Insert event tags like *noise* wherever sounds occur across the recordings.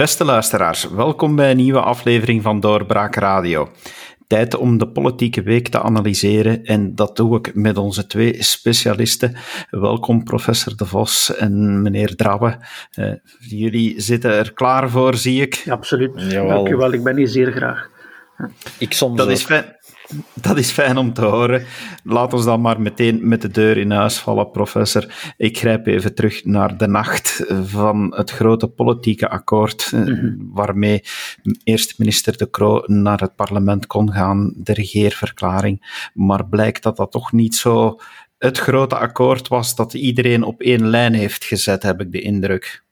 Beste luisteraars, welkom bij een nieuwe aflevering van Doorbraak Radio. Tijd om de politieke week te analyseren en dat doe ik met onze twee specialisten. Welkom professor De Vos en meneer Drabbe. Uh, jullie zitten er klaar voor, zie ik. absoluut. Jawel. Dank u wel, ik ben hier zeer graag. Ik soms dat is fijn. Dat is fijn om te horen. Laat ons dan maar meteen met de deur in huis vallen, professor. Ik grijp even terug naar de nacht van het grote politieke akkoord, mm waarmee eerst minister De Croo naar het parlement kon gaan, de regeerverklaring. Maar blijkt dat dat toch niet zo het grote akkoord was dat iedereen op één lijn heeft gezet, heb ik de indruk.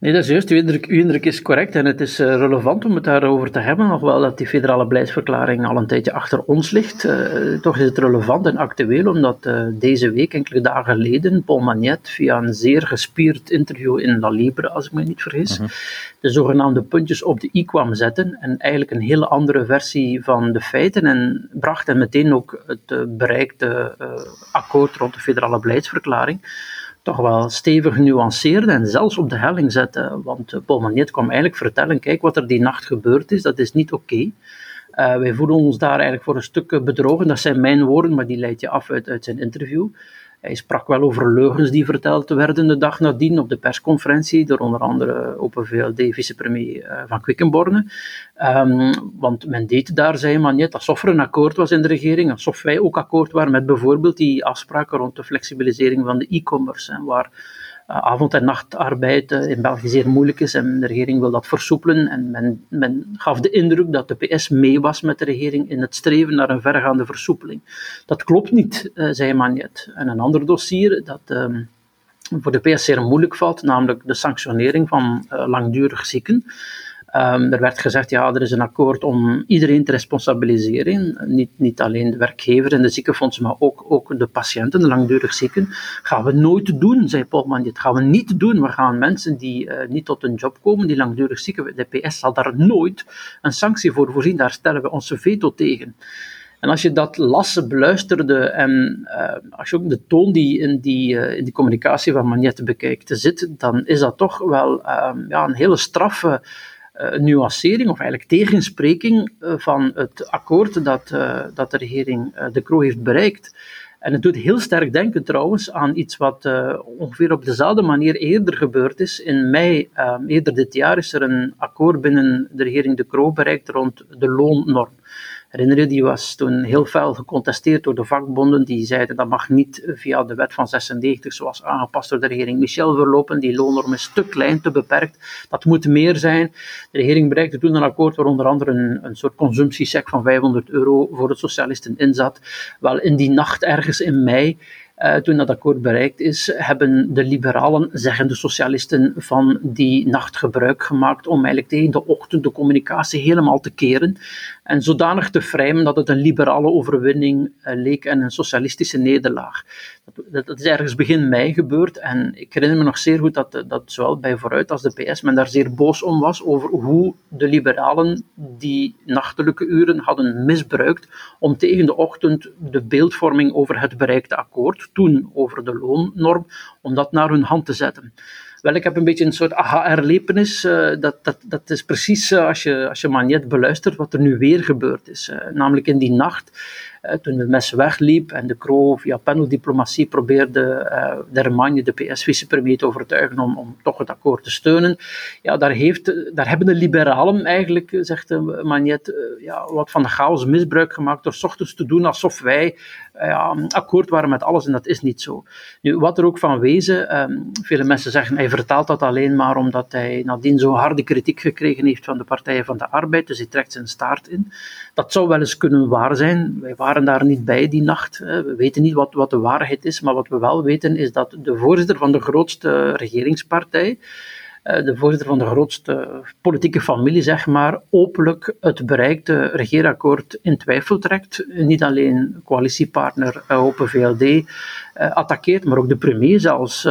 Nee, dat is juist. Uw indruk, uw indruk is correct en het is uh, relevant om het daarover te hebben. Nog wel dat die federale beleidsverklaring al een tijdje achter ons ligt. Uh, toch is het relevant en actueel, omdat uh, deze week, enkele dagen geleden, Paul Magnet via een zeer gespierd interview in La Libre, als ik me niet vergis, -huh. de zogenaamde puntjes op de i kwam zetten en eigenlijk een hele andere versie van de feiten en bracht en meteen ook het bereikte akkoord rond de federale beleidsverklaring toch wel stevig nuanceerde en zelfs op de helling zette. Want eh, Paul Magnet kwam eigenlijk vertellen, kijk wat er die nacht gebeurd is, dat is niet oké. Uh, wij voelen ons daar eigenlijk voor een stuk bedrogen. Dat zijn mijn woorden, maar die leidt je af uit, uit zijn interview. Hij sprak wel over leugens die verteld werden de dag nadien op de persconferentie door onder andere Open VLD vicepremier uh, van Quickenborne. Um, want men deed daar, zei maar niet, alsof er een akkoord was in de regering, alsof wij ook akkoord waren met bijvoorbeeld die afspraken rond de flexibilisering van de e-commerce, waar avond- en nachtarbeid uh, in België zeer moeilijk is en de regering wil dat versoepelen. En men, men gaf de indruk dat de PS mee was met de regering in het streven naar een vergaande versoepeling. Dat klopt niet, uh, zei Magnet. En een ander dossier dat um, voor de PS zeer moeilijk valt, namelijk de sanctionering van langdurig zieken. Um, er werd gezegd, ja, er is een akkoord om iedereen te responsabiliseren. Niet, niet alleen de werkgever en de ziekenfondsen, maar ook, ook de patiënten, de langdurig zieken. Gaan we nooit doen, zei Polman. Dit gaan we niet doen. We gaan mensen die uh, niet tot een job komen, die langdurig zieken, de PS zal daar nooit een sanctie voor voorzien. Daar stellen we onze veto tegen. En als je dat las, beluisterde en uh, als je ook de toon die in die, uh, in die communicatie van Magnette bekijkt zit, dan is dat toch wel uh, ja, een hele straffe nuancering of eigenlijk tegenspreking uh, van het akkoord dat, uh, dat de regering De Croo heeft bereikt. En het doet heel sterk denken trouwens aan iets wat ongeveer op dezelfde manier eerder gebeurd is. In mei, eerder dit jaar, is er een akkoord binnen de regering De Croo bereikt rond de loonnorm. Herinner die was toen heel fel gecontesteerd door de vakbonden. Die zeiden dat mag niet via de wet van 96, zoals aangepast door de regering Michel, verlopen. Die loonnorm is te klein, te beperkt. Dat moet meer zijn. De regering bereikte toen een akkoord waar onder andere een, een soort consumptiesec van 500 euro voor de socialisten in zat. Wel, in die nacht ergens in mei uh, toen dat akkoord bereikt is, hebben de liberalen, zeggen de socialisten, van die nacht gebruik gemaakt om eigenlijk tegen de ochtend de communicatie helemaal te keren en zodanig te framen dat het een liberale overwinning uh, leek en een socialistische nederlaag. Dat, dat, dat, is ergens begin mei gebeurd en ik herinner me nog zeer goed dat, dat zowel bij Vooruit als de PS men daar zeer boos om was over hoe de liberalen die nachtelijke uren hadden misbruikt om tegen de ochtend de beeldvorming over het bereikte akkoord, toen over de loonnorm, om dat naar hun hand te zetten. Wel, ik heb een beetje een soort aha-erlevenis. Uh, dat, dat, dat is precies uh, als, je, als je Magnet beluistert wat er nu weer gebeurd is. Uh, namelijk in die nacht toen het mes wegliep en de Croo via paneldiplomatie probeerde uh, Dermagne, de PS-vicepremier, te overtuigen om, om toch het akkoord te steunen. Ja, daar, heeft, daar hebben de liberalen eigenlijk, zegt uh, Magnet, ja, wat van de chaos misbruik gemaakt door ochtends te doen alsof wij ja, akkoord waren met alles en dat is niet zo. Nu, wat er ook van wezen, um, vele mensen zeggen hij vertaalt dat alleen maar omdat hij nadien zo harde kritiek gekregen heeft van de Partijen van de Arbeid, dus hij trekt zijn staart in. Dat zou wel eens kunnen waar zijn. Wij waren daar niet bij die nacht. We weten niet wat, wat de waarheid is, maar wat we wel weten is dat de voorzitter van de grootste regeringspartij, de voorzitter van de grootste politieke familie, zeg maar, openlijk het bereikte regeerakkoord in twijfel trekt. Niet alleen coalitiepartner Open VLD, attaqueert, maar ook de premier zelfs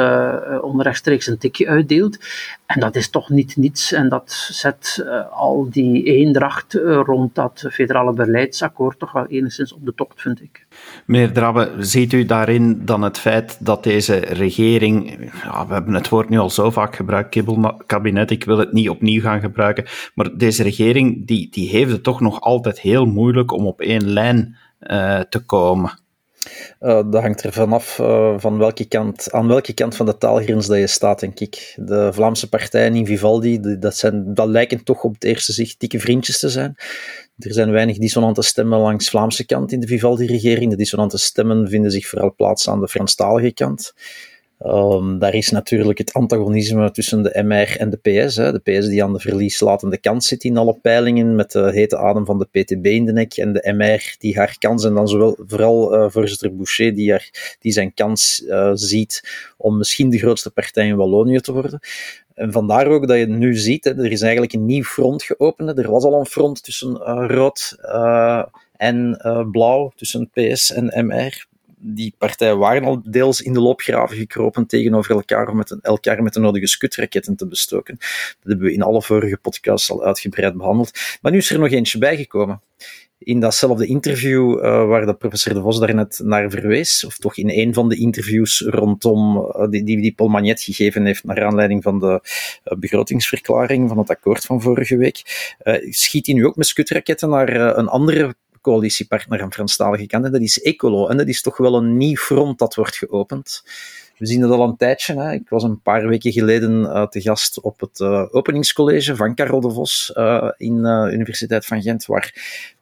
onrechtstreeks een tikje uitdeelt. En dat is toch niet niets en dat zet al die eendracht rond dat federale beleidsakkoord toch wel enigszins op de tocht, vind ik. Meneer Drabbe, ziet u daarin dan het feit dat deze regering, ja, we hebben het woord nu al zo vaak gebruikt, kibbelkabinet, ik wil het niet opnieuw gaan gebruiken, maar deze regering die, die heeft het toch nog altijd heel moeilijk om op één lijn uh, te komen. Uh, dat hangt er vanaf uh, van welke kant, aan welke kant van de taalgrens dat je staat, denk ik. De Vlaamse partijen in Vivaldi, dat, zijn, dat lijken toch op het eerste zicht dikke vriendjes te zijn. Er zijn weinig dissonante stemmen langs Vlaamse kant in de Vivaldi-regering. De dissonante stemmen vinden zich vooral plaats aan de Franstalige kant. Um, daar is natuurlijk het antagonisme tussen de MR en de PS. Hè. De PS die aan de verlieslatende kant zit in alle peilingen, met de hete adem van de PTB in de nek. En de MR die haar kans, en dan zowel, vooral uh, voorzitter Boucher, die, haar, die zijn kans uh, ziet om misschien de grootste partij in Wallonië te worden. En vandaar ook dat je nu ziet, hè, er is eigenlijk een nieuw front geopend. Er was al een front tussen uh, rood en blauw, tussen PS en MR die partijen waren al deels in de loopgraven gekropen tegenover elkaar om met elkaar met de nodige skutraketten te bestoken. Dat hebben we in alle vorige podcasts al uitgebreid behandeld. Maar nu is er nog eentje bijgekomen. In datzelfde interview uh, waar de professor De Vos daarnet naar verwees, of toch in een van de interviews rondom uh, die, die, Paul Magnet gegeven heeft naar aanleiding van de uh, begrotingsverklaring van het akkoord van vorige week, schiet hij nu ook met skutraketten naar een andere coalitiepartner aan Franstalige kant. En dat is Ecolo. En dat is toch wel een nieuw front dat wordt geopend. We zien dat al een tijdje. Hè. Ik was een paar weken geleden uh, te gast op het uh, openingscollege van Carol de Vos uh, in de Universiteit van Gent, waar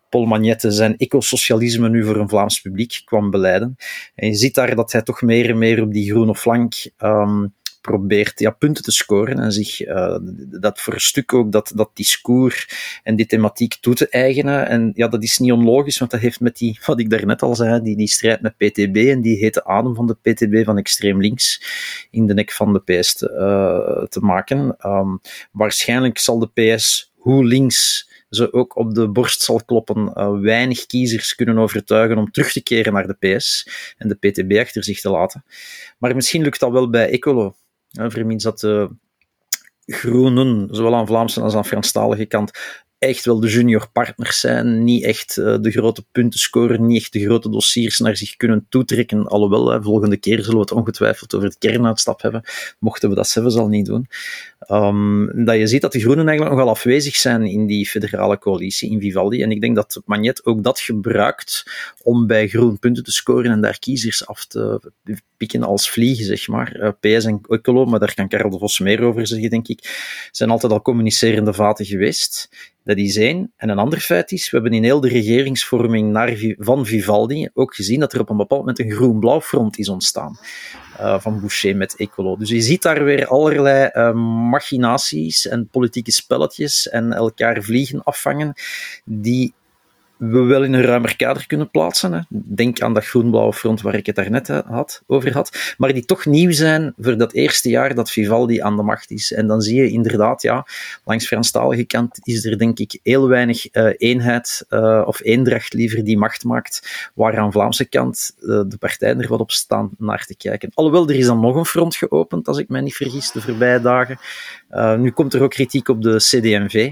Paul Magnette zijn ecosocialisme nu voor een Vlaams publiek kwam beleiden. En je ziet daar dat hij toch meer en meer op die groene flank um, probeert ja, punten te scoren en zich uh, dat voor stuk ook dat, dat discours en die thematiek toe te eigenen. En ja, dat is niet onlogisch, want dat heeft met die, wat ik daarnet al zei, die, die strijd met PTB en die hete adem van de PTB van extreem links in de nek van de PS te, uh, te maken. Um, waarschijnlijk zal de PS, hoe links ze ook op de borst zal kloppen, uh, weinig kiezers kunnen overtuigen om terug te keren naar de PS en de PTB achter zich te laten. Maar misschien lukt dat wel bij Ecolo. Ja, vermits dat de groenen, zowel aan Vlaamse als aan Franstalige kant, echt wel de junior partners zijn, niet echt uh, de grote punten scoren, niet echt de grote dossiers naar zich kunnen toetrekken. Alhoewel, hè, volgende keer zullen we het ongetwijfeld over het kernuitstap hebben, mochten we dat zelfs al niet doen. Um, dat je ziet dat de Groenen eigenlijk nogal afwezig zijn in die federale coalitie in Vivaldi. En ik denk dat Magnet ook dat gebruikt om bij Groen punten te scoren en daar kiezers af te pikken als vliegen, zeg maar. Uh, PS en Ecolo, maar daar kan Karel de Vos meer over zeggen, denk ik, zijn altijd al communicerende vaten geweest. Dat is één. En een ander feit is, we hebben in heel de regeringsvorming van Vivaldi ook gezien dat er op een bepaald moment een groen-blauw front is ontstaan. Uh, van Boucher met Ecolo. Dus je ziet daar weer allerlei uh, machinaties en politieke spelletjes en elkaar vliegen afvangen die we wel in een ruimer kader kunnen plaatsen. Hè. Denk aan dat groen-blauwe front waar ik het daarnet had, over had. Maar die toch nieuw zijn voor dat eerste jaar dat Vivaldi aan de macht is. En dan zie je inderdaad, ja, langs Franstalige kant is er denk ik heel weinig uh, eenheid uh, of eendracht liever die macht maakt, waar aan Vlaamse kant uh, de partijen er wat op staan naar te kijken. Alhoewel, er is dan nog een front geopend, als ik mij niet vergis, de voorbije dagen. nu komt er ook kritiek op de CD&V.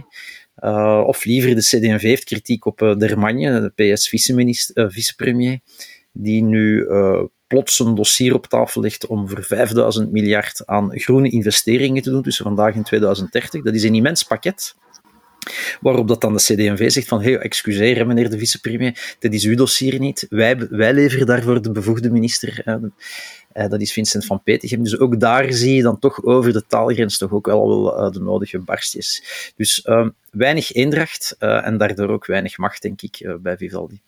Uh, of liever, de CD&V heeft kritiek op uh, Dermagne, de PS-vicepremier, uh, die nu plots een dossier op tafel legt om voor 5000 miljard aan groene investeringen te doen tussen vandaag en 2030. Dat is een immens pakket. Waarop dat dan de CD&V zegt van, hey, excuseer meneer de vicepremier, dit is uw dossier niet. Wij, wij leveren daarvoor de bevoegde minister. Uh, dat is Vincent van Petegem. Dus ook daar zie je dan toch over de taalgrens toch ook wel, uh, de nodige barstjes. Dus uh, weinig eendracht eh, en daardoor ook weinig macht, denk ik, bij Vivaldi.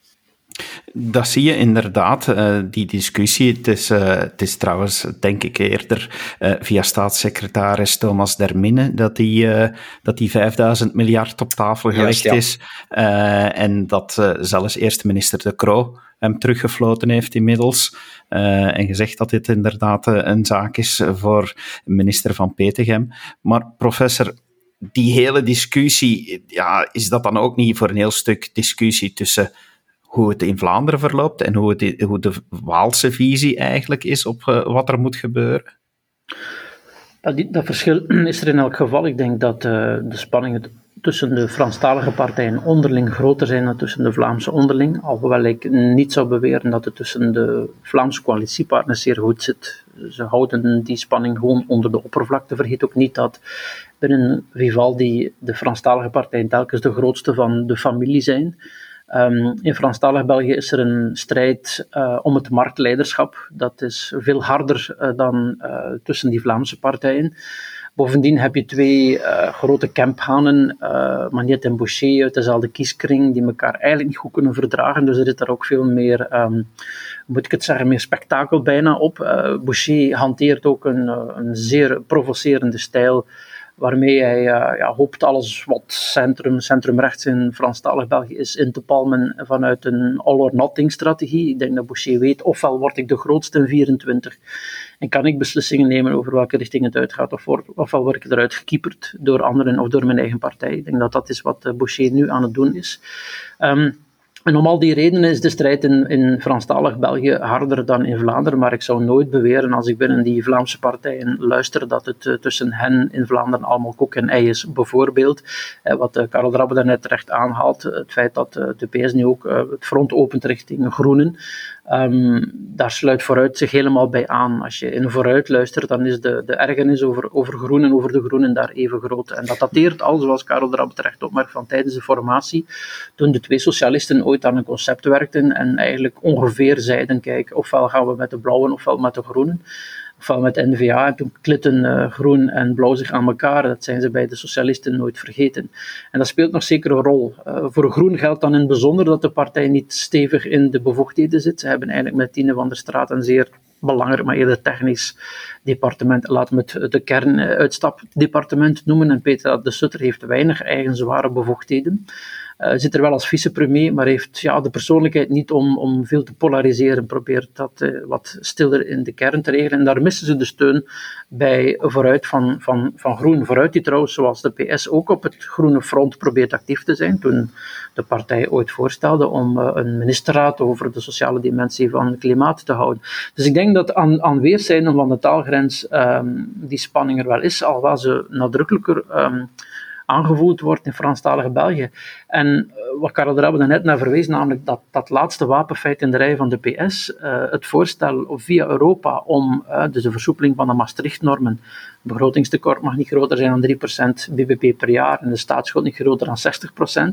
Dat zie je inderdaad, uh, die discussie. Het is, uh, het is trouwens, denk ik, eerder uh, via staatssecretaris Thomas Derminne dat die, dat die 5000 miljard op tafel gelegd ja. is. en dat zelfs eerste minister De Croo hem teruggefloten heeft inmiddels. en gezegd dat dit inderdaad een zaak is voor minister van Petegem. Maar professor, die hele discussie, ja, is dat dan ook niet voor een heel stuk discussie tussen hoe het in Vlaanderen verloopt en hoe, het, hoe de Waalse visie eigenlijk is op wat er moet gebeuren? Dat, verschil *clears throat* is er in elk geval. Ik denk dat de spanningen tussen de Franstalige partijen onderling groter zijn dan tussen de Vlaamse onderling. Alhoewel ik niet zou beweren dat het tussen de Vlaamse coalitiepartners zeer goed zit. Ze houden die spanning gewoon onder de oppervlakte. Vergeet ook niet dat binnen Vivaldi de Franstalige partijen telkens de grootste van de familie zijn. Um, in Franstalig België is er een strijd uh, om het marktleiderschap. Dat is veel harder uh, dan uh, tussen die Vlaamse partijen. Bovendien heb je twee grote camphanen, uh, Magnet en Boucher, uit dezelfde kieskring, die elkaar eigenlijk niet goed kunnen verdragen. Dus er zit daar ook veel meer, um, moet ik het zeggen, meer spektakel bijna op. Boucher hanteert ook een, een zeer provocerende stijl waarmee hij uh, ja, hoopt alles wat centrum, centrumrechts in Franstalig België is in te palmen vanuit een all-or-nothing strategie. Ik denk dat Boucher weet, ofwel word ik de grootste in 24 en kan ik beslissingen nemen over welke richting het uitgaat, of ofwel word ik eruit gekieperd door anderen of door mijn eigen partij. Ik denk dat dat is wat uh, Boucher nu aan het doen is. Um, en om al die redenen is de strijd in, in Franstalig België harder dan in Vlaanderen, maar ik zou nooit beweren als ik binnen die Vlaamse partijen luister dat het uh, tussen hen in Vlaanderen allemaal koek en ei is. Bijvoorbeeld, uh, wat uh, Karel Drabbe daarnet terecht aanhaalt, het feit dat de PS nu ook het front opent richting Groenen. Um, daar sluit vooruit zich helemaal bij aan. Als je in vooruit luistert, dan is de, de ergernis over, over groenen, over de groenen daar even groot. En dat dateert al, zoals Karel Drab terecht opmerkt, van tijdens de formatie, toen de twee socialisten ooit aan een concept werkten en eigenlijk ongeveer zeiden, kijk, ofwel gaan we met de blauwen ofwel met de groenen ofwel met N-VA. En toen klitten uh, groen en blauw zich aan elkaar. Dat zijn ze bij de socialisten nooit vergeten. En dat speelt nog zeker een rol. Uh, voor groen geldt dan in het bijzonder dat de partij niet stevig in de bevoegdheden zit. Ze hebben eigenlijk met Tine van der Straat een zeer belangrijk, maar eerder technisch departement. Laten we het de kernuitstapdepartement noemen. En Peter de Sutter heeft weinig eigen zware bevoegdheden. Uh, zit er wel als vicepremier, maar heeft ja, de persoonlijkheid niet om, om veel te polariseren. Probeert dat uh, wat stiller in de kern te regelen. En daar missen ze de steun bij Vooruit van, van, van Groen. Vooruit die trouwens, zoals de PS, ook op het groene front probeert actief te zijn. Toen de partij ooit voorstelde om uh, een ministerraad over de sociale dimensie van klimaat te houden. Dus ik denk dat aan, aan weerszijden van de taalgrens um, die spanning er wel is, al was ze nadrukkelijker. Um, aangevoerd wordt in Franstalige België. En uh, wat Karel Drabbe net naar verwees, namelijk dat, dat laatste wapenfeit in de rij van de PS, eh, het voorstel via Europa om uh, dus de versoepeling van de Maastricht-normen, begrotingstekort mag niet groter zijn dan 3% bbp per jaar en de staatsschuld niet groter dan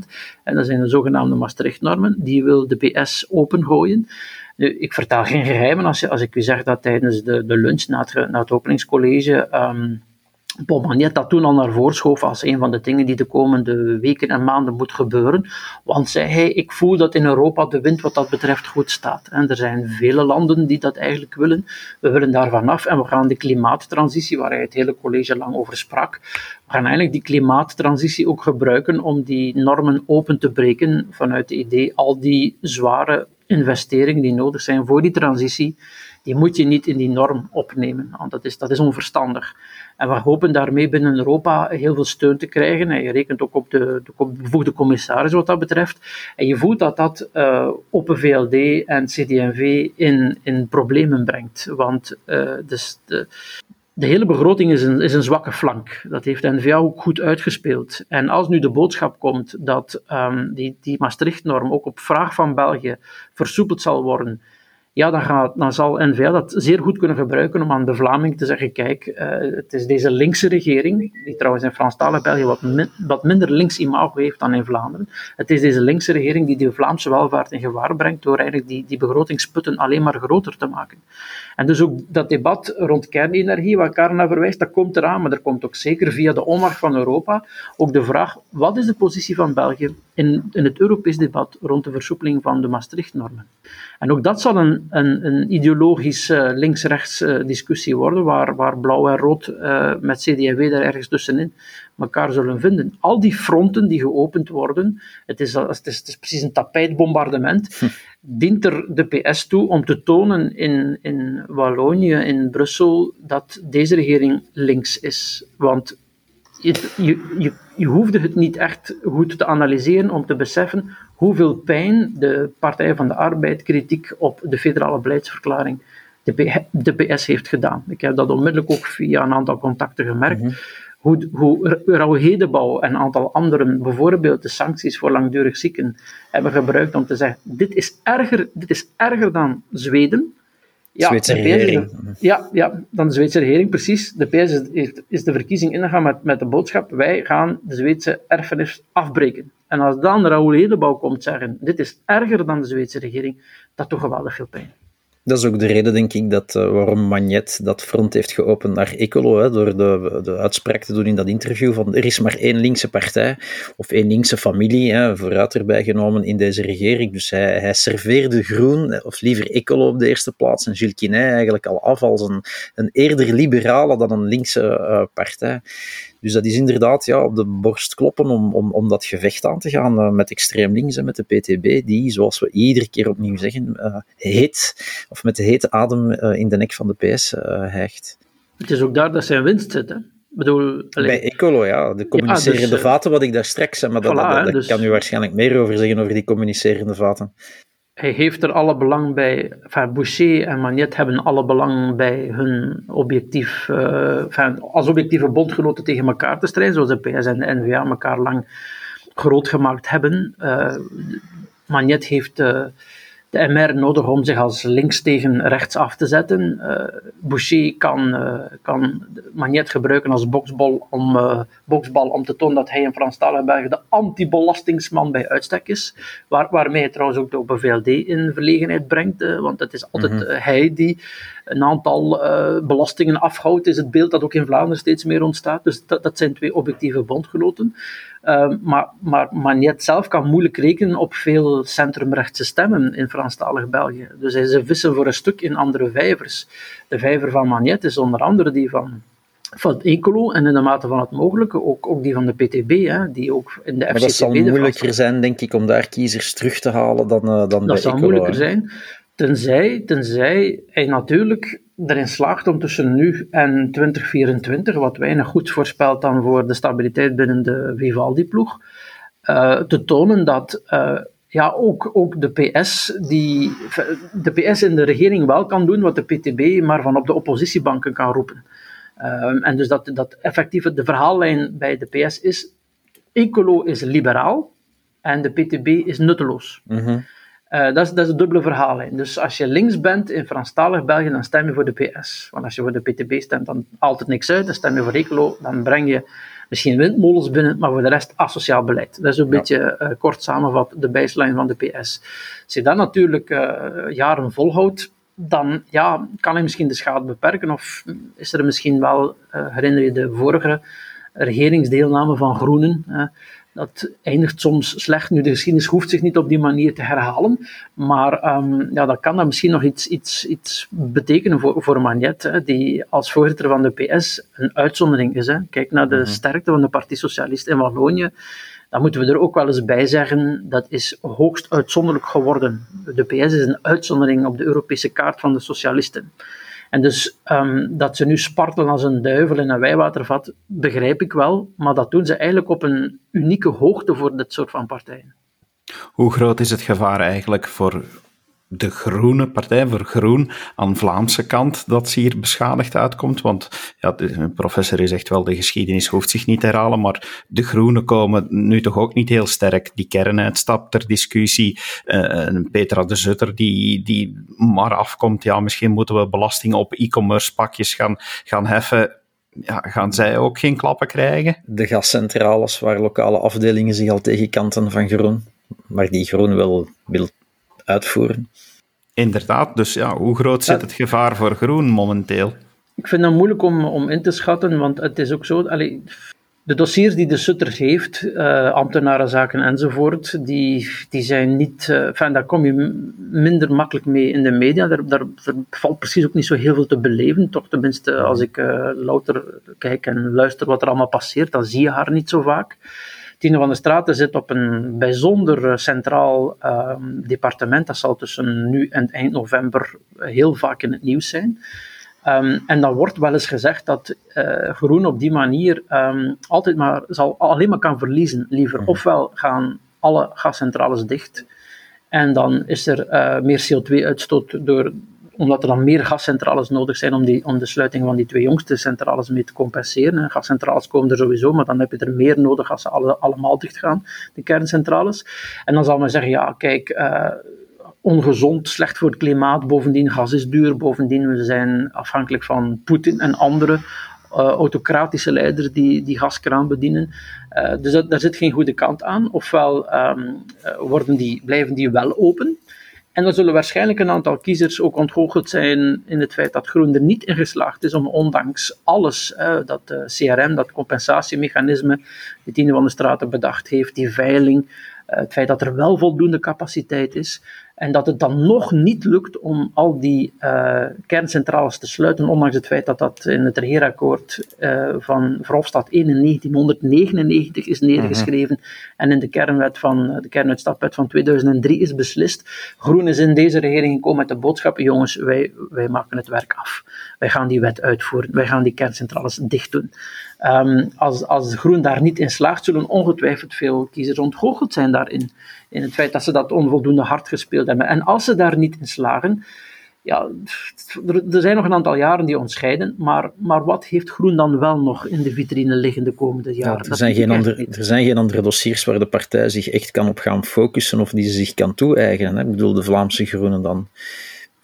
60%, en dat zijn de zogenaamde Maastricht-normen, die wil de PS opengooien. Ik vertel geen geheimen als, als ik u zeg dat tijdens de, de lunch na het, na het openingscollege um, Paul Magnet dat toen al naar voren schoof als een van de dingen die de komende weken en maanden moet gebeuren. Want zei hij, ik voel dat in Europa de wind wat dat betreft goed staat. En er zijn vele landen die dat eigenlijk willen. We willen daar vanaf en we gaan de klimaattransitie, waar hij het hele college lang over sprak, we gaan eigenlijk die klimaattransitie ook gebruiken om die normen open te breken vanuit het idee al die zware investeringen die nodig zijn voor die transitie, die moet je niet in die norm opnemen, want dat is, dat is onverstandig. En we hopen daarmee binnen Europa heel veel steun te krijgen. En je rekent ook op de, de bevoegde commissaris wat dat betreft. En je voelt dat dat uh, Open VLD en CD&V in, in problemen brengt. Want uh, dus de, de hele begroting is een, is een zwakke flank. Dat heeft de NVA ook goed uitgespeeld. En als nu de boodschap komt dat um, die, die Maastricht-norm ook op vraag van België versoepeld zal worden ja, dan, zal N-VA dat zeer goed kunnen gebruiken om aan de Vlaming te zeggen, kijk, uh, het is deze linkse regering, die trouwens in Franstalig België wat, wat minder links imago heeft dan in Vlaanderen, het is deze linkse regering die de Vlaamse welvaart in gevaar brengt door eigenlijk die, die begrotingsputten alleen maar groter te maken. En dus ook dat debat rond kernenergie, waar Karen naar verwijst, dat komt eraan, maar er komt ook zeker via de onmacht van Europa ook de vraag, wat is de positie van België in, in het Europees debat rond de versoepeling van de Maastricht-normen? En ook dat zal een, een, een ideologische links-rechts uh, discussie worden, waar, waar blauw en rood uh, met CD&V daar ergens tussenin elkaar zullen vinden. Al die fronten die geopend worden, het is, het is, het is precies een tapijtbombardement, hm. dient er de PS toe om te tonen in, in Wallonië, in Brussel, dat deze regering links is. Want je, je, je hoefde het niet echt goed te analyseren om te beseffen hoeveel pijn de Partij van de Arbeid kritiek op de federale beleidsverklaring de, de PS heeft gedaan. Ik heb dat onmiddellijk ook via een aantal contacten gemerkt. Mhm. Hoe, hoe Raoul Hedebouw en een aantal anderen bijvoorbeeld de sancties voor langdurig zieken hebben gebruikt om te zeggen, dit is erger, dit is erger dan Zweden. Ja, Zweedse regering. ja, ja, dan de Zweedse regering, precies. De PS is, is de verkiezing ingegaan met, met de boodschap, wij gaan de Zweedse erfenis afbreken. En als dan Raoul Hedebouw komt zeggen, dit is erger dan de Zweedse regering, dat doet geweldig veel pijn. Dat is ook de reden, denk ik, dat, uh, waarom Magnet dat front heeft geopend naar Ecolo, hè, door de, de uitspraak te doen in dat interview van er is maar één linkse partij, of één linkse familie, hè, vooruit erbij genomen in deze regering. Dus hij, hij serveerde Groen, of liever Ecolo op de eerste plaats, en Gilles Quinet eigenlijk al af als een, een eerder liberale dan een linkse uh, partij. Dus dat is inderdaad ja, op de borst kloppen om, om, om dat gevecht aan te gaan uh, met extreem links en met de PTB, die, zoals we iedere keer opnieuw zeggen, uh, heet, of met de hete adem uh, in de nek van de PS hijgt. Het is ook daar dat zijn winst zit, hè? Bedoel, Bij Ecolo, ja. De communicerende ja, dus, vaten, wat ik daar straks zei, maar voilà, dat, dat, dat dus... kan u waarschijnlijk meer over zeggen, over die communicerende vaten hij heeft er alle belang bij, enfin, Boucher en Magnet hebben alle belang bij hun objectief, enfin, als objectieve bondgenoten tegen elkaar te strijden, zoals de PS en de NVA elkaar lang groot gemaakt hebben. Uh, Magnet heeft uh, de MR nodig om zich als links tegen rechts af te zetten. Uh, Boucher kan, uh, kan Magnet gebruiken als boksbal om, uh, boksbal om te tonen dat hij in Franstalige België de anti-belastingsman bij uitstek is. Waar, waarmee hij trouwens ook de Open VLD in verlegenheid brengt, want het is altijd mhm. hij die een aantal belastingen afhoudt, is het beeld dat ook in Vlaanderen steeds meer ontstaat. Dus dat, dat zijn twee objectieve bondgenoten. Ehm, maar, maar Magnet zelf kan moeilijk rekenen op veel centrumrechtse stemmen in Franstalig België. Dus hij ze vissen voor een stuk in andere vijvers. De vijver van Magnet is onder andere die van van Ecolo en in de mate van het mogelijke ook, ook die van de PTB, hè, die ook in de FCTB... Maar dat zal moeilijker zijn, denk ik, om daar kiezers terug te halen dan, uh, dan dat bij Dat zal moeilijker zijn, tenzij, tenzij hij natuurlijk erin slaagt om tussen nu en 2024, wat weinig goed voorspelt dan voor de stabiliteit binnen de Vivaldi-ploeg, uh, te tonen dat uh, ja, ook, ook de PS, die, de PS in de regering wel kan doen wat de PTB maar van op de oppositiebanken kan roepen. Uh, en dus dat, dat effectief de verhaallijn bij de PS is, Ecolo is liberaal en de PTB is nutteloos. Mm uh, dat, is, dat is het dubbele verhaal. Hè. Dus als je links bent in Franstalig België, dan stem je voor de PS. Want als je voor de PTB stemt, dan altijd niks uit. Dan stem je voor Ecolo, dan breng je misschien windmolens binnen, maar voor de rest asociaal beleid. Dat is een beetje uh, kort samenvat de baseline van de PS. Als je dat natuurlijk uh, jaren volhoudt, dan ja, kan hij misschien de schade beperken. Of is er misschien wel, herinner je de vorige regeringsdeelname van Groenen, dat eindigt soms slecht. Nu, de geschiedenis hoeft zich niet op die manier te herhalen, maar um, ja, dat kan dan misschien nog iets, iets, iets betekenen voor, voor Magnet, hè, die als voorzitter van de PS een uitzondering is. Hè. Kijk naar de mhm. sterkte van de Partie Socialist in Wallonië. Dan moeten we er ook wel eens bij zeggen, dat is hoogst uitzonderlijk geworden. De PS is een uitzondering op de Europese kaart van de socialisten. En dus um, dat ze nu spartelen als een duivel in een wijwatervat, begrijp ik wel, maar dat doen ze eigenlijk op een unieke hoogte voor dit soort van partijen. Hoe groot is het gevaar eigenlijk voor de groene partij, voor groen, aan Vlaamse kant, dat ze hier beschadigd uitkomt. Want ja, de professor is echt wel, de geschiedenis hoeft zich niet te herhalen, maar de groenen komen nu toch ook niet heel sterk. Die kernuitstap ter discussie, uh, Petra de Zutter die, die maar afkomt, ja, misschien moeten we belasting op e-commerce pakjes gaan, gaan heffen. Ja, gaan zij ook geen klappen krijgen? De gascentrales, waar lokale afdelingen zich al tegenkanten van groen, maar die groen wel wil uitvoeren. Inderdaad, dus ja, hoe groot zit het gevaar voor groen momenteel? Ik vind dat moeilijk om, om in te schatten, want het is ook zo. Allee, de dossiers die de Sutter heeft, uh, ambtenarenzaken enzovoort, die, die zijn niet. Uh, enfin, daar kom je minder makkelijk mee in de media. Daar, daar, valt precies ook niet zo heel veel te beleven. Toch tenminste, als ik uh, louter kijk en luister wat er allemaal passeert, dan zie je haar niet zo vaak. Tine van de Straten zit op een bijzonder eh, centraal um, departement. Dat zal tussen nu en eind november heel vaak in het nieuws zijn. Ehm, en dan wordt wel eens gezegd dat uh, groen op die manier um, altijd maar zal alleen maar kan verliezen. Liever mhm. ofwel gaan alle gascentrales dicht en dan is er uh, meer CO2-uitstoot door, omdat er dan meer gascentrales nodig zijn om, die, om de sluiting van die twee jongste centrales mee te compenseren. Gascentrales komen er sowieso, maar dan heb je er meer nodig als ze alle, allemaal dicht gaan, de kerncentrales. En dan zal men zeggen, ja, kijk, uh, ongezond, slecht voor het klimaat, bovendien gas is duur, bovendien we zijn afhankelijk van Poetin en andere uh, autocratische leiders die die gaskraan bedienen. Uh, dus daar zit geen goede kant aan. Ofwel um, worden die, blijven die wel open, en dan zullen waarschijnlijk een aantal kiezers ook ontgoocheld zijn in het feit dat Groen er niet in geslaagd is om ondanks alles, dat uh, CRM, dat compensatiemechanisme, de Tiende van de Straten bedacht heeft, die veiling, uh, het feit dat er wel voldoende capaciteit is, en dat het dan nog niet lukt om al die uh, kerncentrales te sluiten, ondanks het feit dat dat in het regeerakkoord uh, van Verhofstadt 1 in 1999 is neergeschreven mhm. en in de kernwet van de kernuitstapwet van 2003 is beslist. Groen is in deze regering gekomen met de boodschap: jongens, wij, wij maken het werk af. Wij gaan die wet uitvoeren. Wij gaan die kerncentrales dicht doen. Um, als, als Groen daar niet in slaagt, zullen ongetwijfeld veel kiezers ontgoocheld zijn daarin. In het feit dat ze dat onvoldoende hard gespeeld hebben. En als ze daar niet in slagen, ja, er, zijn nog een aantal jaren die ons scheiden, maar, maar wat heeft Groen dan wel nog in de vitrine liggen de komende jaren? Ja, er, zijn geen andere, er zijn geen andere dossiers waar de partij zich echt kan op gaan focussen of die ze zich kan toe-eigenen. Ik bedoel, de Vlaamse Groenen dan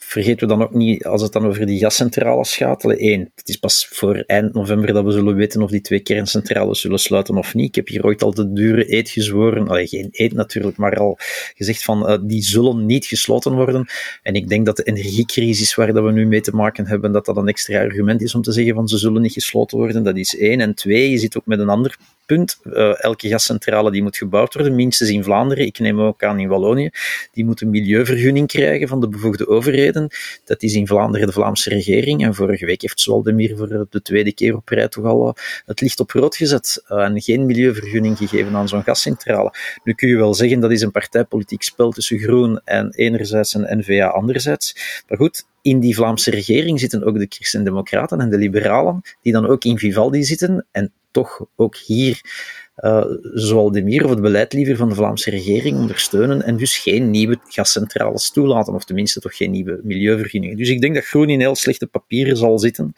vergeten we dan ook niet, als het dan over die gascentrales gaat, één, het is pas voor eind november dat we zullen weten of die twee kerncentrales zullen sluiten of niet. Ik heb hier ooit al de dure eet gezworen, allee, geen eet natuurlijk, maar al gezegd van, uh, die zullen niet gesloten worden. En ik denk dat de energiecrisis waar dat we nu mee te maken hebben, dat dat een extra argument is om te zeggen van, ze zullen niet gesloten worden. Dat is één. En twee, je zit ook met een ander punt. Uh, elke gascentrale die moet gebouwd worden, minstens in Vlaanderen, ik neem ook aan in Wallonië, die moet een milieuvergunning krijgen van de bevoegde overheden. Dat is in Vlaanderen de Vlaamse regering. En vorige week heeft Zwaldemir voor de tweede keer op rij toch al eh, het licht op rood gezet uh, en geen milieuvergunning gegeven aan zo'n gascentrale. Nu kun je wel zeggen dat is een partijpolitiek spel tussen Groen en enerzijds en N-VA anderzijds. Maar goed, in die Vlaamse regering zitten ook de Christen-Democraten en de Liberalen, die dan ook in Vivaldi zitten en toch ook hier uh, zoal de Mier of het beleid liever van de Vlaamse regering ondersteunen en dus geen nieuwe gascentrales toelaten, of tenminste toch geen nieuwe milieuvergunningen. Dus ik denk dat Groen in heel slechte papieren zal zitten.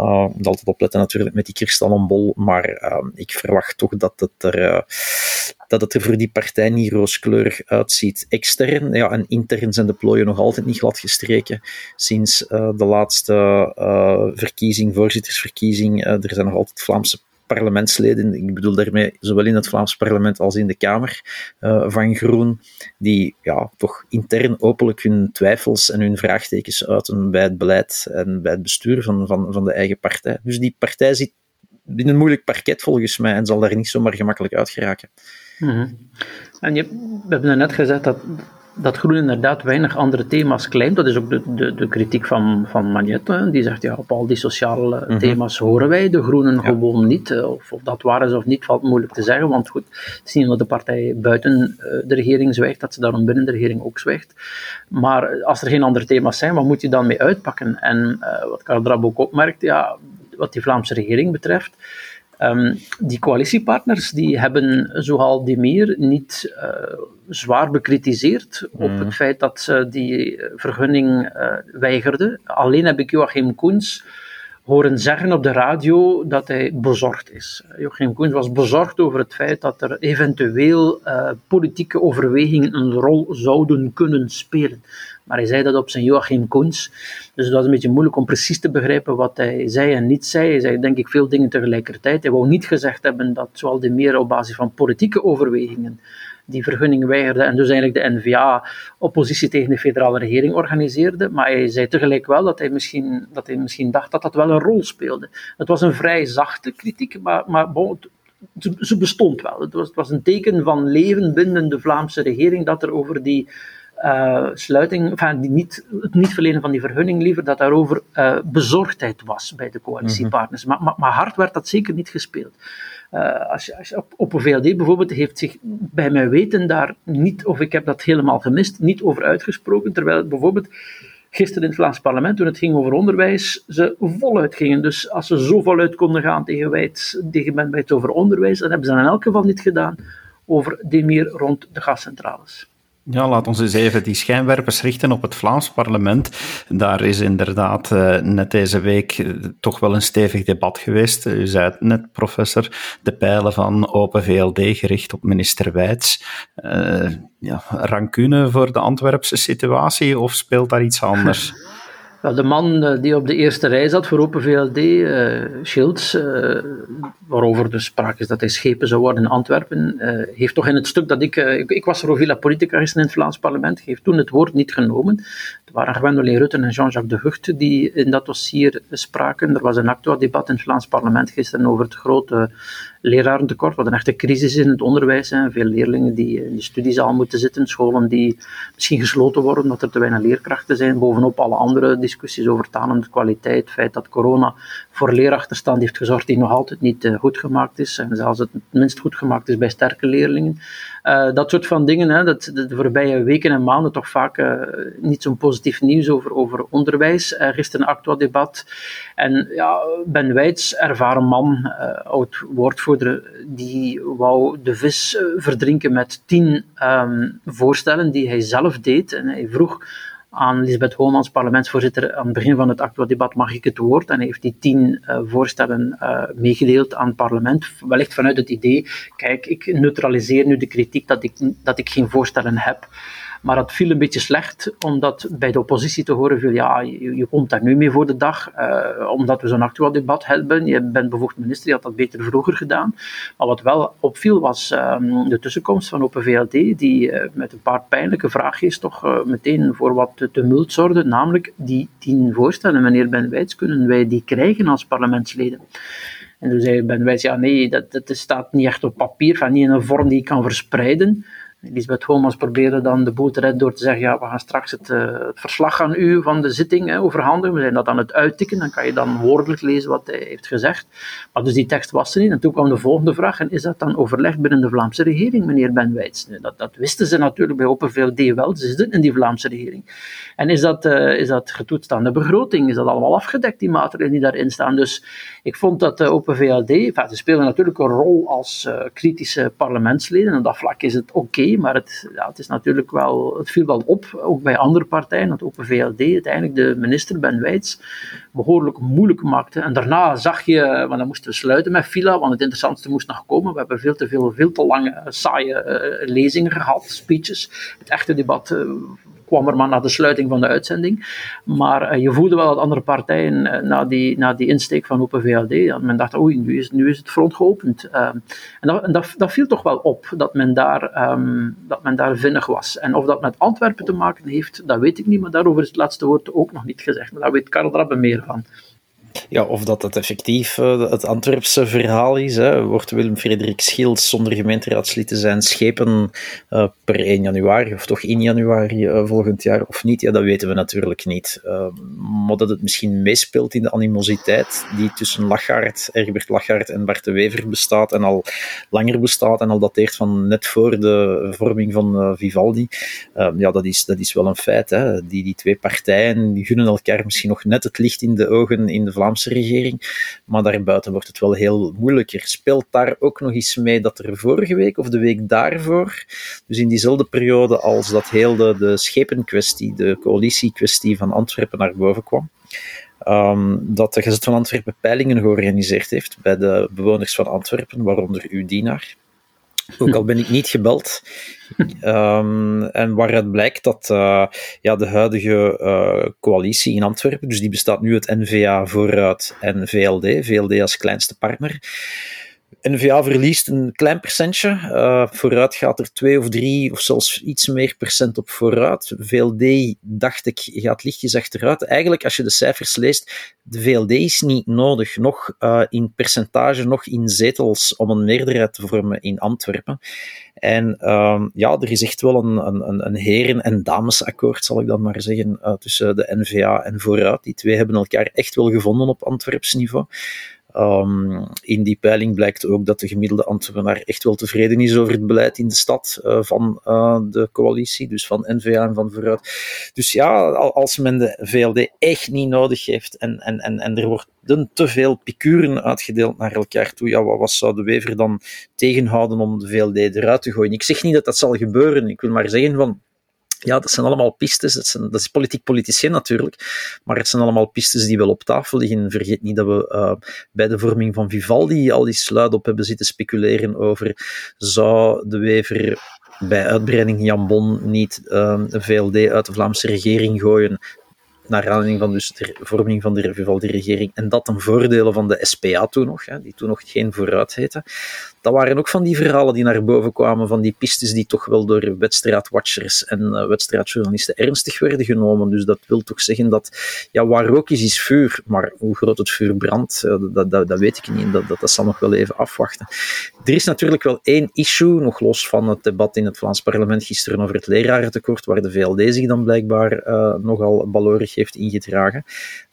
Uh, moet altijd opletten natuurlijk met die kristallenbol, maar uh, ik verwacht toch dat het, er, dat het er voor die partij niet rooskleurig uitziet. Extern, ja, en intern zijn de plooien nog altijd niet glad gestreken sinds de laatste verkiezing, voorzittersverkiezing. er zijn nog altijd Vlaamse parlementsleden, ik bedoel daarmee zowel in het Vlaams parlement als in de Kamer van Groen, die ja, toch intern openlijk hun twijfels en hun vraagtekens uiten bij het beleid en bij het bestuur van, van, van de eigen partij. Dus die partij zit in een moeilijk parket volgens mij en zal daar niet zomaar gemakkelijk uit geraken. Mm En je, we hebben net gezegd dat dat Groen inderdaad weinig andere thema's claimt. Dat is ook de, de, de kritiek van, van Magnette. Die zegt, ja, op al die sociale mhm. thema's horen wij de Groenen gewoon niet. Eh, of, of, dat waar is of niet, valt moeilijk te zeggen. Want goed, het is niet omdat de partij buiten eh, de regering zwijgt, dat ze daarom binnen de regering ook zwijgt. Maar als er geen andere thema's zijn, wat moet je dan mee uitpakken? En uh, wat Karl ook opmerkt, ja, wat die Vlaamse regering betreft Um, die coalitiepartners die hebben zoal die meer niet uh, zwaar bekritiseerd op mm. het feit dat ze die vergunning uh, weigerden. Alleen heb ik Joachim Koens horen zeggen op de radio dat hij bezorgd is. Joachim Koens was bezorgd over het feit dat er eventueel uh, politieke overwegingen een rol zouden kunnen spelen. Maar hij zei dat op zijn Joachim Koens. Dus het was een beetje moeilijk om precies te begrijpen wat hij zei en niet zei. Hij zei denk ik veel dingen tegelijkertijd. Hij wou niet gezegd hebben dat zoal de meer op basis van politieke overwegingen die vergunning weigerde en dus eigenlijk de NVA oppositie tegen de federale regering organiseerde. Maar hij zei tegelijk wel dat hij misschien, dat hij misschien dacht dat dat wel een rol speelde. Het was een vrij zachte kritiek, maar, maar bon, ze bestond wel. Het was, het was een teken van leven binnen de Vlaamse regering dat er over die uh, sluiting, enfin, die niet, het niet verlenen van die vergunning liever, dat daarover uh, bezorgdheid was bij de coalitiepartners. Mhm. maar, maar, hard werd dat zeker niet gespeeld. Uh, als je, op, op een VLD bijvoorbeeld heeft zich bij mijn weten daar niet, of ik heb dat helemaal gemist, niet over uitgesproken, terwijl bijvoorbeeld gisteren in het Vlaams parlement, toen het ging over onderwijs, ze voluit gingen. Dus als ze zo voluit konden gaan tegen, Wijts, tegen Ben Wijts over onderwijs, dan hebben ze in elk geval niet gedaan over Demir rond de gascentrales. Ja, laat ons eens even die schijnwerpers richten op het Vlaams parlement. Daar is inderdaad uh, net deze week uh, toch wel een stevig debat geweest. U zei het net, professor, de pijlen van Open VLD gericht op minister Wijts. Uh, ja, rancune voor de Antwerpse situatie of speelt daar iets anders? *laughs* de man eh, die op de eerste rij zat voor Open VLD, uh, eh, Schilds, uh, waarover dus sprake is dat hij schepen zou worden in Antwerpen, heeft toch in het stuk dat ik, ik, was voor Villa Politica in het Vlaams parlement, heeft toen het woord niet genomen. Waren Gwendoline Rutten en Jean-Jacques de Hucht die in dat dossier spraken. Er was een actueel debat in het Vlaams parlement gisteren over het grote lerarentekort, wat een echte crisis in het onderwijs. Hè. Veel leerlingen die in de studiezaal moeten zitten, scholen die misschien gesloten worden omdat er te weinig leerkrachten zijn, bovenop alle andere discussies over talende kwaliteit, het feit dat corona voor leerachterstand heeft gezorgd die nog altijd niet uh, goed gemaakt is, en zelfs het minst goed gemaakt is bij sterke leerlingen. Uh, dat soort van dingen, hè, dat de, voorbije weken en maanden toch vaak uh, niet zo'n positief nieuws over, over onderwijs. Er is een actueel debat. En ja, Ben Wijts, ervaren man, oud woordvoerder, die wou de vis verdrinken met tien um, voorstellen die hij zelf deed. En hij vroeg aan Lisbeth Holmans, parlementsvoorzitter, aan het begin van het actueel debat mag ik het woord. En hij heeft die tien uh, voorstellen uh, meegedeeld aan het parlement. Wellicht vanuit het idee, kijk, ik neutraliseer nu de kritiek dat ik, dat ik geen voorstellen heb. Maar het viel een beetje slecht, omdat bij de oppositie te horen viel, ja, je, komt daar nu mee voor de dag, uh, omdat we zo'n actueel debat hebben. Je bent bevoegd minister, je had dat beter vroeger gedaan. Maar wat wel opviel was um, de tussenkomst van Open VLD, die uh, met een paar pijnlijke vraagjes toch uh, meteen voor wat tumult zorgde, namelijk die tien voorstellen, meneer Ben Wijts, kunnen wij die krijgen als parlementsleden? En toen zei Ben Wijts, ja nee, dat, dat staat niet echt op papier, van niet in een vorm die ik kan verspreiden. Lisbeth Holmans probeerde dan de boel te door te zeggen, ja, we gaan straks het, uh, het verslag aan u van de zitting hè, overhandigen. We zijn dat aan het uittikken, dan kan je dan woordelijk lezen wat hij heeft gezegd. Maar dus die tekst was er niet. En toen kwam de volgende vraag, en is dat dan overlegd binnen de Vlaamse regering, meneer Ben Wijts? Dat, dat wisten ze natuurlijk bij Open VLD wel, ze zitten in die Vlaamse regering. En is dat, uh, is dat getoetst aan de begroting? Is dat allemaal afgedekt, die maatregelen die daarin staan? Dus ik vond dat Open VLD, ze spelen natuurlijk een rol als uh, kritische parlementsleden, en op dat vlak is het oké, maar het, ja, het, is natuurlijk wel, het viel wel op, ook bij andere partijen, dat Open VLD uiteindelijk de minister Ben Wijts behoorlijk moeilijk maakte. En daarna zag je, want dan moesten we sluiten met fila, want het interessantste moest nog komen. We hebben veel te veel, veel te lange, saaie uh, lezingen gehad, speeches. Het echte debat uh, kwam er maar na de sluiting van de uitzending. Maar uh, je voelde wel dat andere partijen uh, na, die, na die insteek van Open VLD, dat men dacht, oei, nu is, nu is het front geopend. Uh, en dat, dat, dat, viel toch wel op, dat men, daar, um, dat men daar vinnig was. En of dat met Antwerpen te maken heeft, dat weet ik niet, maar daarover is het laatste woord ook nog niet gezegd. Maar daar weet Karel Drabbe meer van. Ja, of dat het effectief uh, het Antwerpse verhaal is. Hè. Wordt Willem Frederik Schiels zonder gemeenteraadslid te zijn schepen uh, per 1 januari, of toch 1 januari uh, volgend jaar, of niet? Ja, dat weten we natuurlijk niet. maar dat het misschien meespeelt in de animositeit die tussen Lachaert, Egbert Lachaert en Bart de Wever bestaat, en al langer bestaat, en al dateert van net voor de vorming van Vivaldi. ja, dat is, dat is wel een feit. Hè. Die, die twee partijen die gunnen elkaar misschien nog net het licht in de ogen in de Vlaamse regering. Maar daarbuiten wordt het wel heel moeilijker. Speelt daar ook nog eens mee dat er vorige week of de week daarvoor, dus in diezelfde periode als dat heel de, de schepenkwestie, de coalitiekwestie van Antwerpen naar boven kwam, um, dat de Gezet van Antwerpen peilingen georganiseerd heeft bij de bewoners van Antwerpen, waaronder uw dienaar. Ook al ben ik niet gebeld. um, en waaruit blijkt dat uh, ja, de huidige uh, coalitie in Antwerpen, dus die bestaat nu uit NVA vooruit en VLD, VLD als kleinste partner, NVA verliest een klein percentje. Uh, vooruit gaat er 2 of 3 of zelfs iets meer procent op vooruit. VLD, dacht ik, gaat lichtjes achteruit. Eigenlijk, als je de cijfers leest, de VLD is niet nodig, nog uh, in percentage, nog in zetels, om een meerderheid te vormen in Antwerpen. En uh, ja, er is echt wel een, een, een heren- en damesakkoord, zal ik dan maar zeggen, uh, tussen de NVA en Vooruit. Die twee hebben elkaar echt wel gevonden op Antwerps niveau. Ehm, in die peiling blijkt ook dat de gemiddelde Antwerpenaar echt wel tevreden is over het beleid in de stad uh, van uh, de coalitie, dus van NVA en van Vooruit. Dus ja, als men de VLD echt niet nodig heeft en, en, en, en er wordt te veel picuren uitgedeeld naar elkaar toe, ja, wat, wat zou de Wever dan tegenhouden om de VLD eruit te gooien? Ik zeg niet dat dat zal gebeuren, ik wil maar zeggen van ja, dat zijn allemaal pistes. Dat, zijn, dat is politiek politicien natuurlijk. Maar het zijn allemaal pistes die wel op tafel liggen. Vergeet niet dat we uh, bij de vorming van Vivaldi al die sluit op hebben zitten speculeren over zou de Wever bij uitbreiding Jan Bon niet uh, een VLD uit de Vlaamse regering gooien naar aanleiding van dus de vorming van de Vivaldi-regering, en dat ten voordele van de SPA toen nog, hè, die toen nog geen vooruit heette. Dat waren ook van die verhalen die naar boven kwamen, van die pistes die toch wel door wedstrijdwatchers en uh, wedstrijdjournalisten ernstig werden genomen. Dus dat wil toch zeggen dat, ja, waar rook is, is vuur. Maar hoe groot het vuur brandt, uh, dat, dat, dat, weet ik niet. Dat, dat, dat zal nog wel even afwachten. Er is natuurlijk wel één issue, nog los van het debat in het Vlaams parlement gisteren over het lerarentekort, waar de VLD zich dan blijkbaar uh, nogal balorig heeft ingedragen.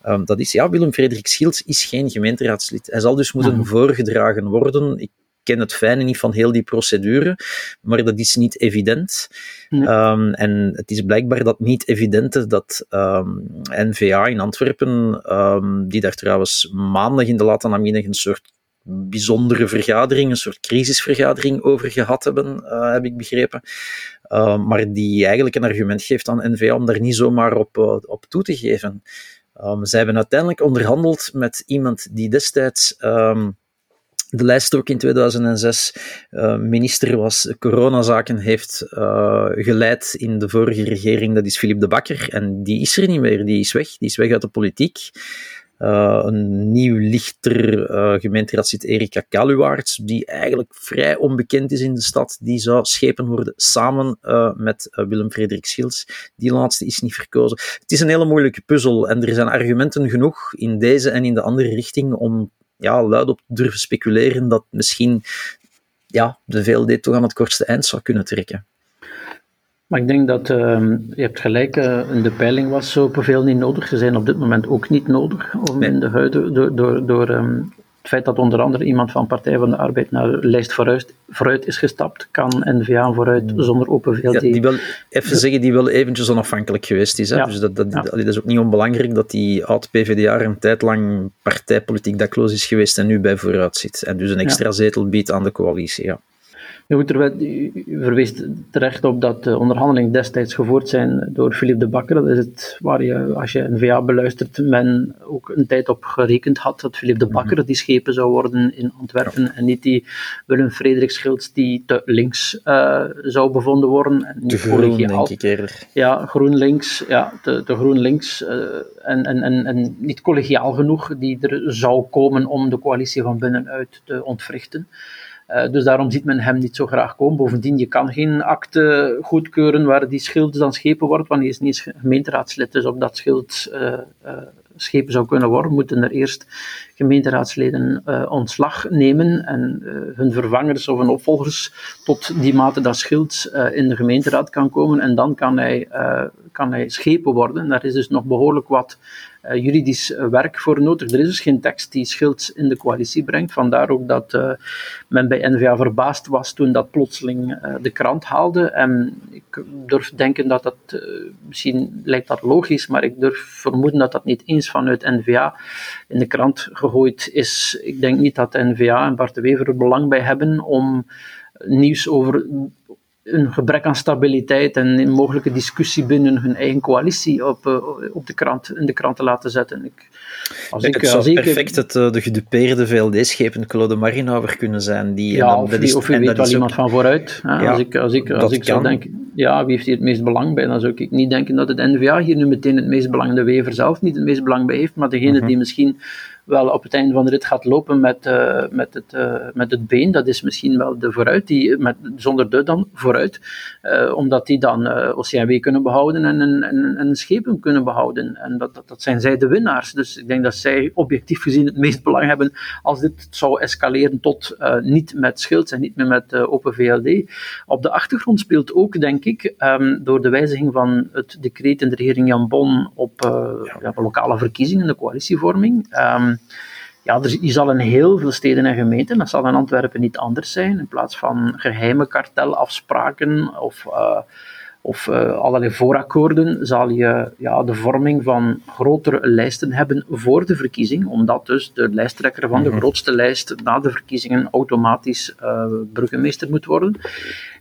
Um, dat is, ja, Willem Frederik Schiels is geen gemeenteraadslid. Hij zal dus moeten mm. voorgedragen worden. Ik ken het fijne niet van heel die procedure, maar dat is niet evident. Nee. Um, en het is blijkbaar dat niet evidente dat um, NVA in Antwerpen, die daar trouwens maandag in de late namiddag een soort bijzondere vergadering, een soort crisisvergadering over gehad hebben, uh, heb ik begrepen. Uh, maar die eigenlijk een argument geeft aan NVA om daar niet zomaar op, uh, op toe te geven. Um, zij hebben uiteindelijk onderhandeld met iemand die destijds um, de lijststok in 2006 uh, minister was, coronazaken heeft uh, geleid in de vorige regering, dat is Philippe de Bakker. En die is er niet meer, die is weg, die is weg uit de politiek. Uh, een nieuw lichter uh, gemeenteraadslid Erika Kaluwaerts, die eigenlijk vrij onbekend is in de stad, die zou schepen worden samen met Willem Frederik Schils. Die laatste is niet verkozen. Het is een hele moeilijke puzzel en er zijn argumenten genoeg in deze en in de andere richting om ja, luid op durven speculeren dat misschien ja, de VLD toch aan het kortste eind zou kunnen trekken. Maar ik denk dat uh, je hebt gelijk, uh, in de peiling was zoveel niet nodig. Ze zijn op dit moment ook niet nodig om nee. in de huidige, door, door, door um, het feit dat onder andere iemand van Partij van de Arbeid naar de lijst vooruit, vooruit is gestapt, kan N-VA vooruit hmm. zonder open VLD. Ja, die wil, even zeggen, die wel eventjes onafhankelijk geweest is. Hè? Ja. Dus dat, dat, ja. dat, is ook niet onbelangrijk dat die oud-PVDA een tijd lang partijpolitiek dakloos is geweest en nu bij vooruit zit. En dus een extra zetel biedt aan de coalitie. Ja. Ja, goed, u verwees terecht op dat de onderhandelingen destijds gevoerd zijn door Philippe de Bakker. Dat is het waar je, als je een VA beluistert, men ook een tijd op gerekend had dat Philippe de Bakker die schepen zou worden in Antwerpen ja. en niet die Willem Frederik Schilds die te links uh, zou bevonden worden. En te groen, denk ik eerder. Ja, groen links, ja, te, te groen links uh, en, en, en, en niet collegiaal genoeg die er zou komen om de coalitie van binnenuit te ontwrichten. Uh, dus daarom ziet men hem niet zo graag komen. Bovendien, je kan geen akte goedkeuren waar die schild dan schepen wordt, want hij is niet gemeenteraadslid. Dus op dat schild uh, uh, schepen zou kunnen worden, moeten er eerst gemeenteraadsleden ontslag nemen en hun vervangers of hun opvolgers tot die mate dat schild in de gemeenteraad kan komen. En dan kan hij, kan hij schepen worden. Daar is dus nog behoorlijk wat uh, juridisch werk voor nodig. Er is dus geen tekst die Schilds in de coalitie brengt. Vandaar ook dat uh, men bij NVA verbaasd was toen dat plotseling uh, de krant haalde. En ik durf denken dat dat, misschien lijkt dat logisch, maar ik durf vermoeden dat dat niet eens vanuit NVA in de krant gegooid is. Ik denk niet dat NVA en Bart de Wever er belang bij hebben om nieuws over een gebrek aan stabiliteit en een mogelijke discussie binnen hun eigen coalitie op, uh, op de krant, in de krant te laten zetten. Ik, als ik, het zou ik, perfect het, uh, de gedupeerde VLD-schepen Claude Marinauer kunnen zijn. Die, ja, dan, of, die, is, of wie weet wel iemand ook, van vooruit. Ja, als ik, als ik, als ik zou denken, ja, wie heeft hier het meest belang bij? Dan zou ik niet denken dat het NVA hier nu meteen het meest belang, de Wever zelf niet het meest belang bij heeft, maar degene uh -huh. die misschien wel op het einde van de rit gaat lopen met, uh, met, het, uh, met het been. Dat is misschien wel de vooruit, die, met, zonder de dan vooruit. Uh, omdat die dan OCMW kunnen behouden en, en, en, en schepen kunnen behouden. En dat, dat, dat, zijn zij de winnaars. Dus ik denk dat zij objectief gezien het meest belang hebben als dit zou escaleren tot niet met Schilds en niet meer met Open VLD. Op de achtergrond speelt ook, denk ik, um, door de wijziging van het decreet in de regering Jan Bon op ja. Ja, lokale verkiezingen, de coalitievorming. Um, ja, er, je zal in heel veel steden en gemeenten, dat zal in Antwerpen niet anders zijn, in plaats van geheime kartelafspraken of of uh, allerlei voorakkoorden, zal je ja, de vorming van grotere lijsten hebben voor de verkiezing, omdat dus de lijsttrekker van de mhm. grootste lijst na de verkiezingen automatisch uh, burgemeester moet worden.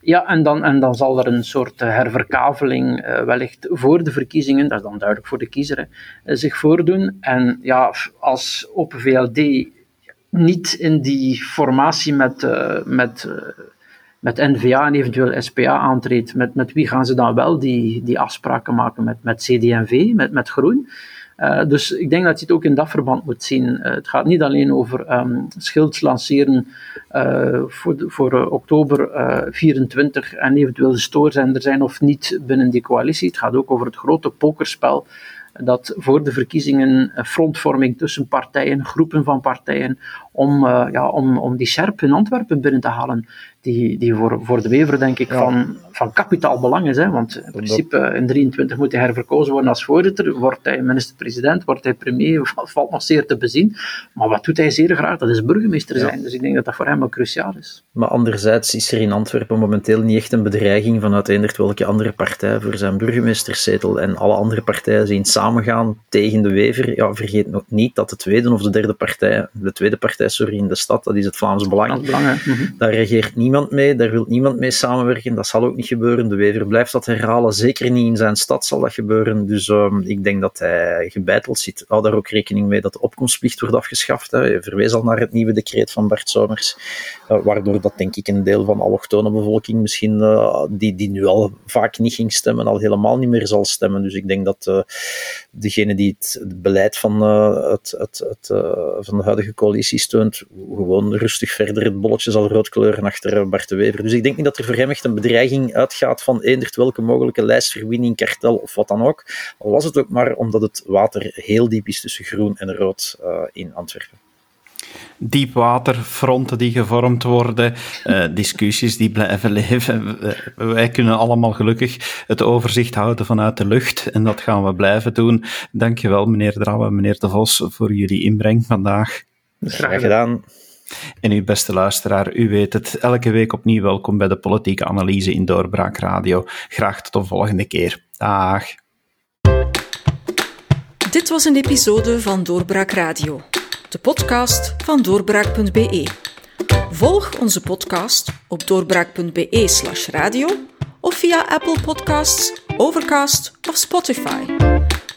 Ja, en dan, en dan zal er een soort herverkaveling uh, wellicht voor de verkiezingen, dat is dan duidelijk voor de kiezer, zich voordoen. En ja, als Open VLD niet in die formatie met, met met NVA en eventueel SPA aantreedt, met, met wie gaan ze dan wel die, die afspraken maken? Met, met CD&V, met, met Groen? Uh, dus ik denk dat je het ook in dat verband moet zien. Uh, het gaat niet alleen over um, schilds lanceren uh, voor, voor oktober 24 en eventueel de stoorzender zijn of niet binnen die coalitie. Het gaat ook over het grote pokerspel dat voor de verkiezingen frontvorming tussen partijen, groepen van partijen, om, ja, om, om die scherp in Antwerpen binnen te halen die, die voor, voor de Wever denk ik van, van kapitaal belang is. Hè? Want in principe in 23 moet hij herverkozen worden als voorzitter. Wordt hij minister-president, wordt hij premier, *laughs* valt nog zeer te bezien. Maar wat doet hij zeer graag? Dat is burgemeester zijn. Dus ik denk dat dat voor hem ook cruciaal is. Maar anderzijds is er in Antwerpen momenteel niet echt een bedreiging vanuit eender welke andere partij voor zijn burgemeesterszetel. En alle andere partijen zien samengaan tegen de Wever. Ja, vergeet nog niet dat de tweede of de derde partij, de tweede partij sorry, in de stad, dat is het Vlaams Belang, Belang mhm. daar regeert niet niemand mee, daar wil niemand mee samenwerken, dat zal ook niet gebeuren. De Wever blijft dat herhalen, zeker niet in zijn stad zal dat gebeuren. Dus um, ik denk dat hij gebeiteld zit. Hou daar ook rekening mee dat de opkomstplicht wordt afgeschaft. Hè. Verwees al naar het nieuwe decreet van Bart Somers, uh, waardoor dat denk ik een deel van de allochtone bevolking misschien, uh, die, die nu al vaak niet ging stemmen, al helemaal niet meer zal stemmen. Dus ik denk dat uh, degene die het, beleid van, het, het, het, van de huidige coalitie steunt, gewoon rustig verder het bolletje zal roodkleuren achter Bart de Wever. Dus ik denk niet dat er voor hem echt een bedreiging uitgaat van eendert welke mogelijke lijstverwinning, kartel of wat dan ook. Al was het ook maar omdat het water heel diep is tussen groen en rood uh, in Antwerpen diepwaterfronten die gevormd worden, uh, discussies die blijven leven. wij kunnen allemaal gelukkig het overzicht houden vanuit de lucht en dat gaan we blijven doen. Dankjewel meneer Drouwe, meneer De Vos, voor jullie inbreng vandaag. Graag gedaan. En uw beste luisteraar, u weet het, elke week opnieuw welkom bij de politieke analyse in Doorbraak Radio. Graag tot de volgende keer. Dag. Dit was een episode van Doorbraak Radio, de podcast van doorbraak.be. Volg onze podcast op doorbraak.be/radio of via Apple Podcasts, Overcast of Spotify.